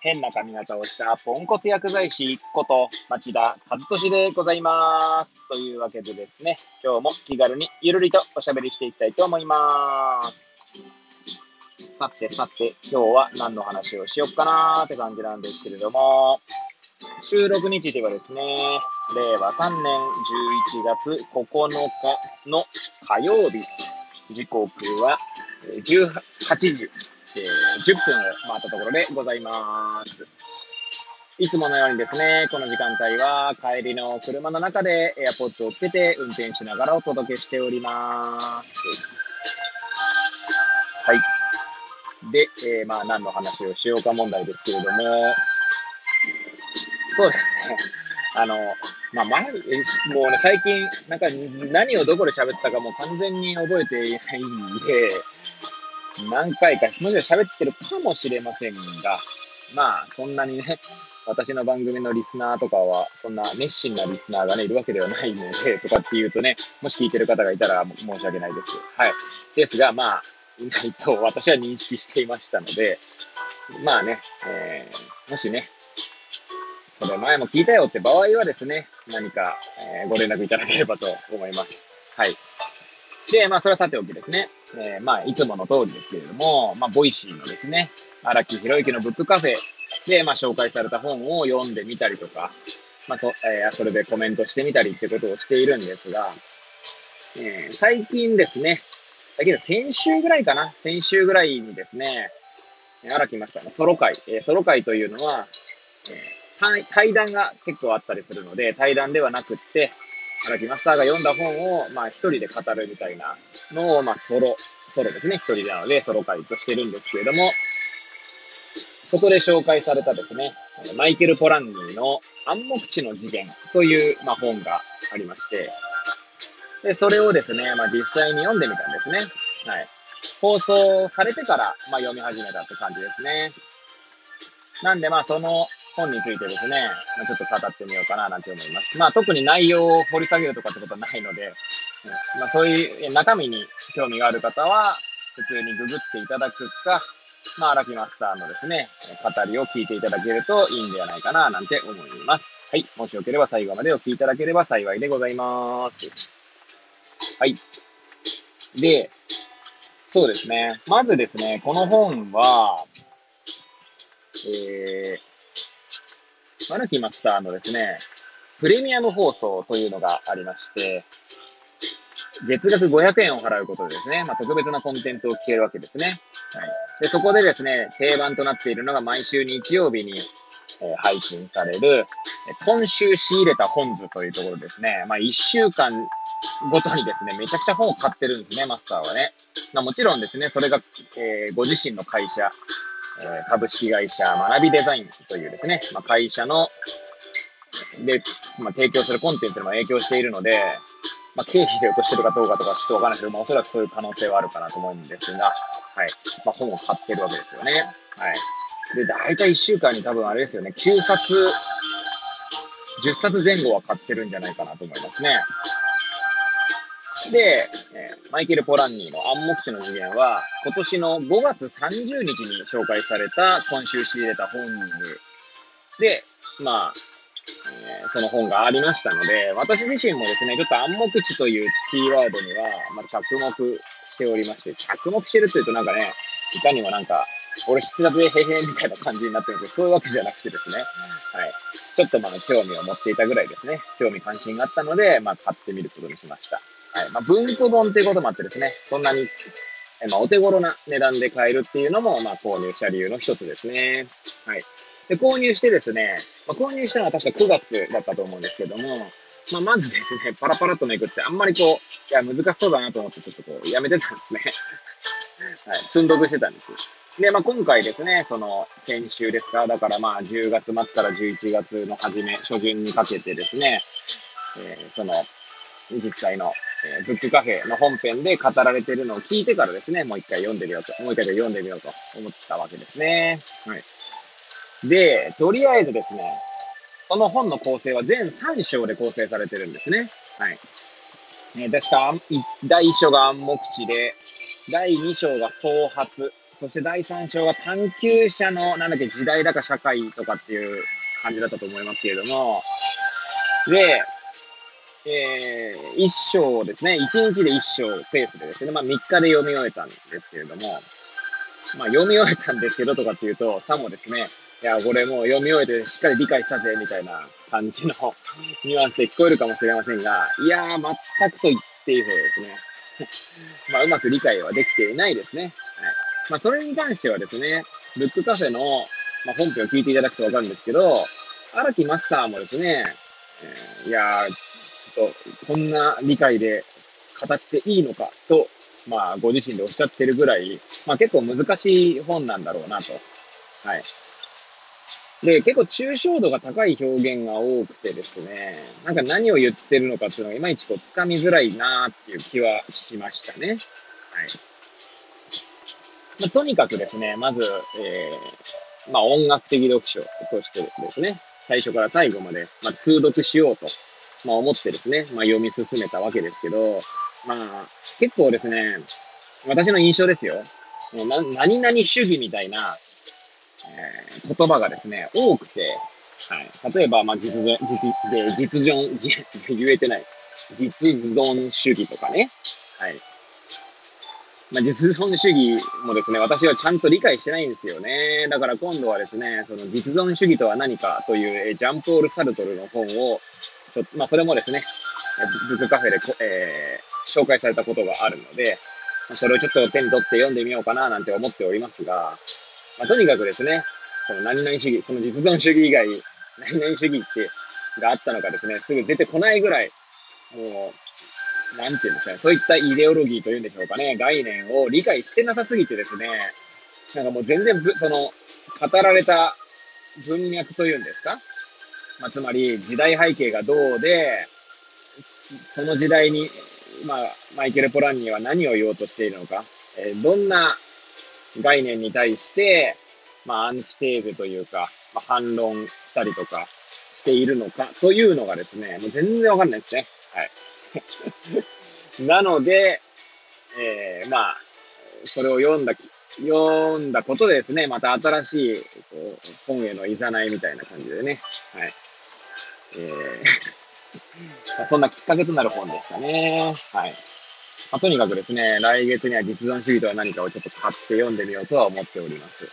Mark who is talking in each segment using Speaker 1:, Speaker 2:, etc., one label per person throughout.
Speaker 1: 変な髪型をしたポンコツ薬剤師こと町田和俊でございます。というわけでですね、今日も気軽にゆるりとおしゃべりしていきたいと思います。さてさて、今日は何の話をしよっかなーって感じなんですけれども、収録日ではですね、令和3年11月9日の火曜日、時刻は18時えー、10分を回ったところでございます。いつものようにですね、この時間帯は帰りの車の中で AirPods をつけて運転しながらお届けしております。はい。で、えー、まあ何の話をしようか問題ですけれども、そうですね。あの、まあ、前、もうね、最近、なんか何をどこで喋ったかもう完全に覚えていないんで、何回か、もしかしたら喋ってるかもしれませんが、まあ、そんなにね、私の番組のリスナーとかは、そんな熱心なリスナーがね、いるわけではないので、とかっていうとね、もし聞いてる方がいたら申し訳ないです。はい。ですが、まあ、いないと私は認識していましたので、まあね、えー、もしね、それ前も聞いたよって場合はですね、何か、えー、ご連絡いただければと思います。はい。で、まあ、それはさておきですね。えー、まあ、いつもの通りですけれども、まあ、 Voicy のですね、荒木博行の book cafe で、まあ、紹介された本を読んでみたりとか、まあ、そ、えー、それでコメントしてみたりってことをしているんですが、えー、最近ですね、だけど先週ぐらいかな先週ぐらいにですね、荒木マスターのソロ会、えー、ソロ会というのは、えー、対談が結構あったりするので、対談ではなくって、荒木マスターが読んだ本を、まあ一人で語るみたいなのを、まあソロ、ソロですね。一人なのでソロ会としてるんですけれども、そこで紹介されたですね、マイケル・ポランニーの暗黙知の次元という、まあ、本がありまして、で、それをですね、まあ、実際に読んでみたんですね。はい。放送されてから、まあ、読み始めたって感じですね。なんで、まあ、その本についてですね、ま、ちょっと語ってみようかななんて思います。まあ特に内容を掘り下げるとかってことはないので、まあそういう中身に興味がある方は、普通にググっていただくか、まあ荒木マスターのですね、語りを聞いていただけるといいんではないかななんて思います。はい。もしよければ最後までお聞きいただければ幸いでございます。はい。で、そうですね。まずですね、この本は、えー、マナキマスターのですね、プレミアム放送というのがありまして、月額500円を払うことでですね、まあ、特別なコンテンツを聞けるわけですね。はい。で、そこでですね、定番となっているのが毎週日曜日に、えー、配信される、今週仕入れた本図というところですね。まあ、1週間ごとにですね、めちゃくちゃ本を買ってるんですね、マスターはね。まあ、もちろんですね、それが、えー、ご自身の会社、え株式会社学びデザインというですね、まあ、会社の、で、まあ、提供するコンテンツにも影響しているので、まあ、経費で落としてるかどうかとかちょっとわからないけど、まあ、おそらくそういう可能性はあるかなと思うんですが、はい。まあ、本を買ってるわけですよね。はい。で、だいたい1週間に多分あれですよね、9冊、10冊前後は買ってるんじゃないかなと思いますね。で、え、マイケル・ポランニーの暗黙知の次元は、今年の5月30日に紹介された今週仕入れた本で、まあ、えー、その本がありましたので、私自身もですね、ちょっと暗黙知というキーワードには、まあ、着目しておりまして、着目してるっていうとなんかね、いかにもなんか、俺知ってたぜ、へへみたいな感じになってるんですけど、そういうわけじゃなくてですね、はい。ちょっとまあ興味を持っていたぐらいですね、興味関心があったので、まあ買ってみることにしました。はい。まあ、文庫本っていうこともあってですね、そんなに、えまあ、お手頃な値段で買えるっていうのも、まあ、購入した理由の一つですね。はい。で、購入してですね、まあ、購入したのは確か9月だったと思うんですけども、まあ、まずですね、パラパラとめくって、あんまりこう、いや、難しそうだなと思って、ちょっとこう、やめてたんですね。はい。積んどくしてたんです。で、まあ、今回ですね、その、先週ですか、だからまあ、10月末から11月の初め、初旬にかけてですね、えー、その、実際の、えー、ブックカフェの本編で語られてるのを聞いてからですね、もう一回読んでみようと、もう一回読んでみようと思ったわけですね。はい。で、とりあえずですね、その本の構成は全3章で構成されてるんですね。はい。えー、確か、第1章が暗黙知で、第2章が創発、そして第3章が探求者の、なんだっけ、時代だか社会とかっていう感じだったと思いますけれども、で、えー、一章ですね、一日で一章ペースでですね、まあ3日で読み終えたんですけれども、まあ読み終えたんですけどとかっていうと、さもですね、いや、これもう読み終えてしっかり理解したぜ、みたいな感じの ニュアンスで聞こえるかもしれませんが、いやー、全くと言っていいほどですね。まあ、うまく理解はできていないですね。はい。まあ、それに関してはですね、ブックカフェの、まあ、本編を聞いていただくとわかるんですけど、荒木マスターもですね、えー、いやー、と、こんな理解で語っていいのかと、まあ、ご自身でおっしゃってるぐらい、まあ、結構難しい本なんだろうなと。はい。で、結構抽象度が高い表現が多くてですね、なんか何を言ってるのかっていうのがいまいちこう掴みづらいなっていう気はしましたね。はい。まあ、とにかくですね、まず、えー、まあ音楽的読書としてですね、最初から最後まで、まあ、通読しようと、まあ、思ってですね、まあ、読み進めたわけですけど、まあ、結構ですね、私の印象ですよ。もうな何々主義みたいな、えー、言葉がですね、多くて、はい。例えば、まあ、実存、実、で、実存、言えてない。実存主義とかね。はい。まあ、実存主義もですね、私はちゃんと理解してないんですよね。だから今度はですね、その実存主義とは何かという、えジャンポール・サルトルの本を、ちょまあ、それもですね、ブックカフェで、えー、紹介されたことがあるので、それをちょっと手に取って読んでみようかななんて思っておりますが、まあ、とにかくですね、その何々主義、その実存主義以外、何々主義ってがあったのかですね、すぐ出てこないぐらい、もう、なんていうんですかね、そういったイデオロギーというんでしょうかね、概念を理解してなさすぎてですね、なんかもう全然その、語られた文脈というんですかまあ、つまり、時代背景がどうで、その時代に、まあ、マイケル・ポランニーは何を言おうとしているのか、えー、どんな概念に対して、まあ、アンチテーゼというか、まあ、反論したりとかしているのか、というのがですね、もう全然わかんないですね。はい。なので、えー、まあ、それを読んだ、読んだことでですね、また新しい、こう、本へのいざないみたいな感じでね、はい。えーそんなきっかけとなる本でしたね。はい。まあ、とにかくですね、来月には実存主義とは何かをちょっと買って読んでみようとは思っております。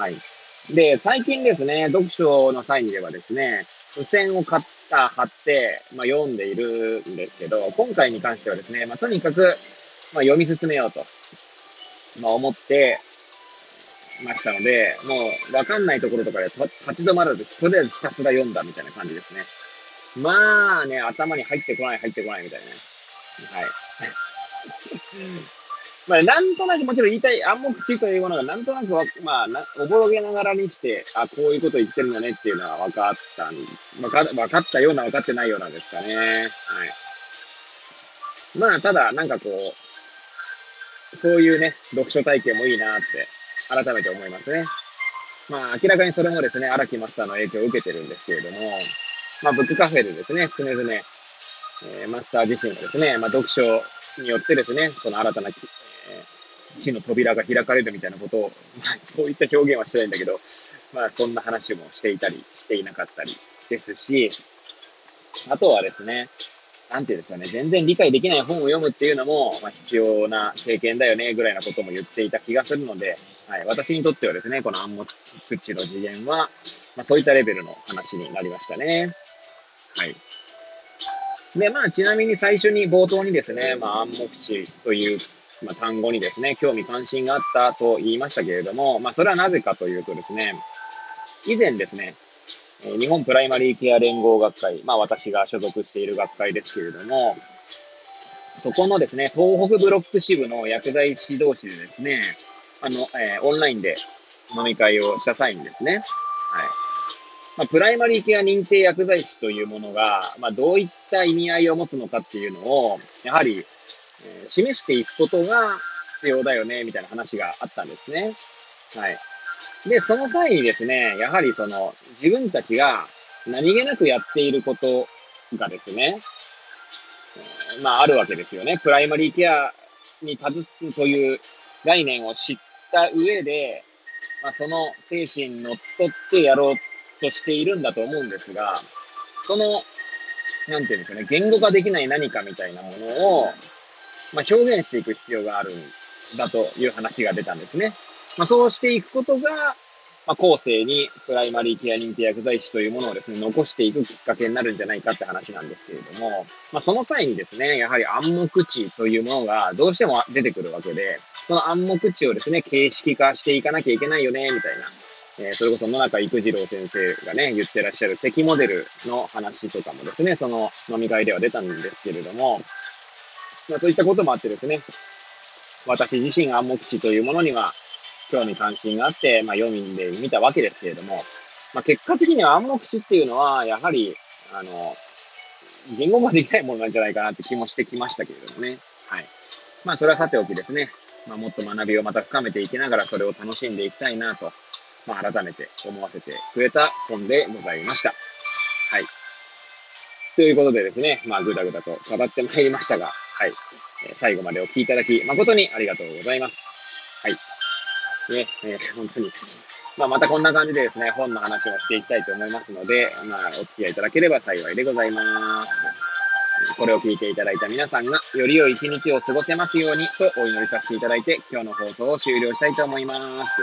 Speaker 1: はい。で、最近ですね、読書の際にではですね、付箋を買った、貼って、まあ、読んでいるんですけど、今回に関してはですね、まあ、とにかく、まあ、読み進めようと、まあ、思ってましたので、もう、わかんないところとかで立ち止まらず、とりあえずひたすら読んだみたいな感じですね。まあね、頭に入ってこない、入ってこないみたいなね。はい。まあ、なんとなくもちろん言いたい暗黙知というものがなんとなくまあな、おぼろげながらにして、あ、こういうこと言ってるのねっていうのは分かったん、分か分かったような分かってないようなんですかね。はい。まあ、ただ、なんかこう、そういうね、読書体験もいいなって、改めて思いますね。まあ、明らかにそれもですね、荒木マスターの影響を受けてるんですけれども、まあ、ブックカフェでですね、常々、えー、マスター自身がですね、まあ、読書によってですね、その新たな、えー、地の扉が開かれるみたいなことを、まあ、そういった表現はしてないんだけど、まあ、そんな話もしていたり、していなかったりですし、あとはですね、なんていうんですかね、全然理解できない本を読むっていうのも、まあ、必要な経験だよね、ぐらいなことも言っていた気がするので、はい、私にとってはですね、この暗黙知の次元は、まあ、そういったレベルの話になりましたね。はい。で、まあ、ちなみに最初に冒頭にですね、まあ、暗黙知という、まあ、単語にですね、興味関心があったと言いましたけれども、まあ、それはなぜかというとですね、以前ですね、日本プライマリーケア連合学会、まあ、私が所属している学会ですけれども、そこのですね、東北ブロック支部の薬剤師同士でですね、あの、えー、オンラインで飲み会をした際にですね、はい。まあ、プライマリーケア認定薬剤師というものが、まあ、どういった意味合いを持つのかっていうのを、やはり、えー、示していくことが必要だよね、みたいな話があったんですね。はい。で、その際にですね、やはりその、自分たちが何気なくやっていることがですね、えー、まあ、あるわけですよね。プライマリーケアに立つという概念を知った上で、まあ、その精神にのっとってやろうとしているんだと思うんですが、その、なんていうんですかね、言語化できない何かみたいなものを、まあ、表現していく必要があるんだという話が出たんですね。まあ、そうしていくことが、まあ、後世にプライマリーケア認定薬剤師というものをですね、残していくきっかけになるんじゃないかって話なんですけれども、まあ、その際にですね、やはり暗黙知というものがどうしても出てくるわけで、その暗黙知をですね、形式化していかなきゃいけないよね、みたいな。え、それこそ野中育次郎先生がね、言ってらっしゃる積モデルの話とかもですね、その飲み会では出たんですけれども、まあ、そういったこともあってですね、私自身暗黙知というものには興味関心があって、まあ、読んでみたわけですけれども、まあ、結果的には暗黙知っていうのは、やはり、あの、言語化できないものなんじゃないかなって気もしてきましたけれどもね。はい。まあ、それはさておきですね。まあ、もっと学びをまた深めていきながら、それを楽しんでいきたいなと、まあ、改めて思わせてくれた本でございました。はい。ということでですね、まあ、ぐだぐだと語ってまいりましたが、はい。最後までお聞きいただき、誠にありがとうございます。はい。ね、えー、本当に。まあ、またこんな感じでですね、本の話をしていきたいと思いますので、まあ、お付き合いいただければ幸いでございます。これを聞いていただいた皆さんが、より良い一日を過ごせますようにとお祈りさせていただいて、今日の放送を終了したいと思います。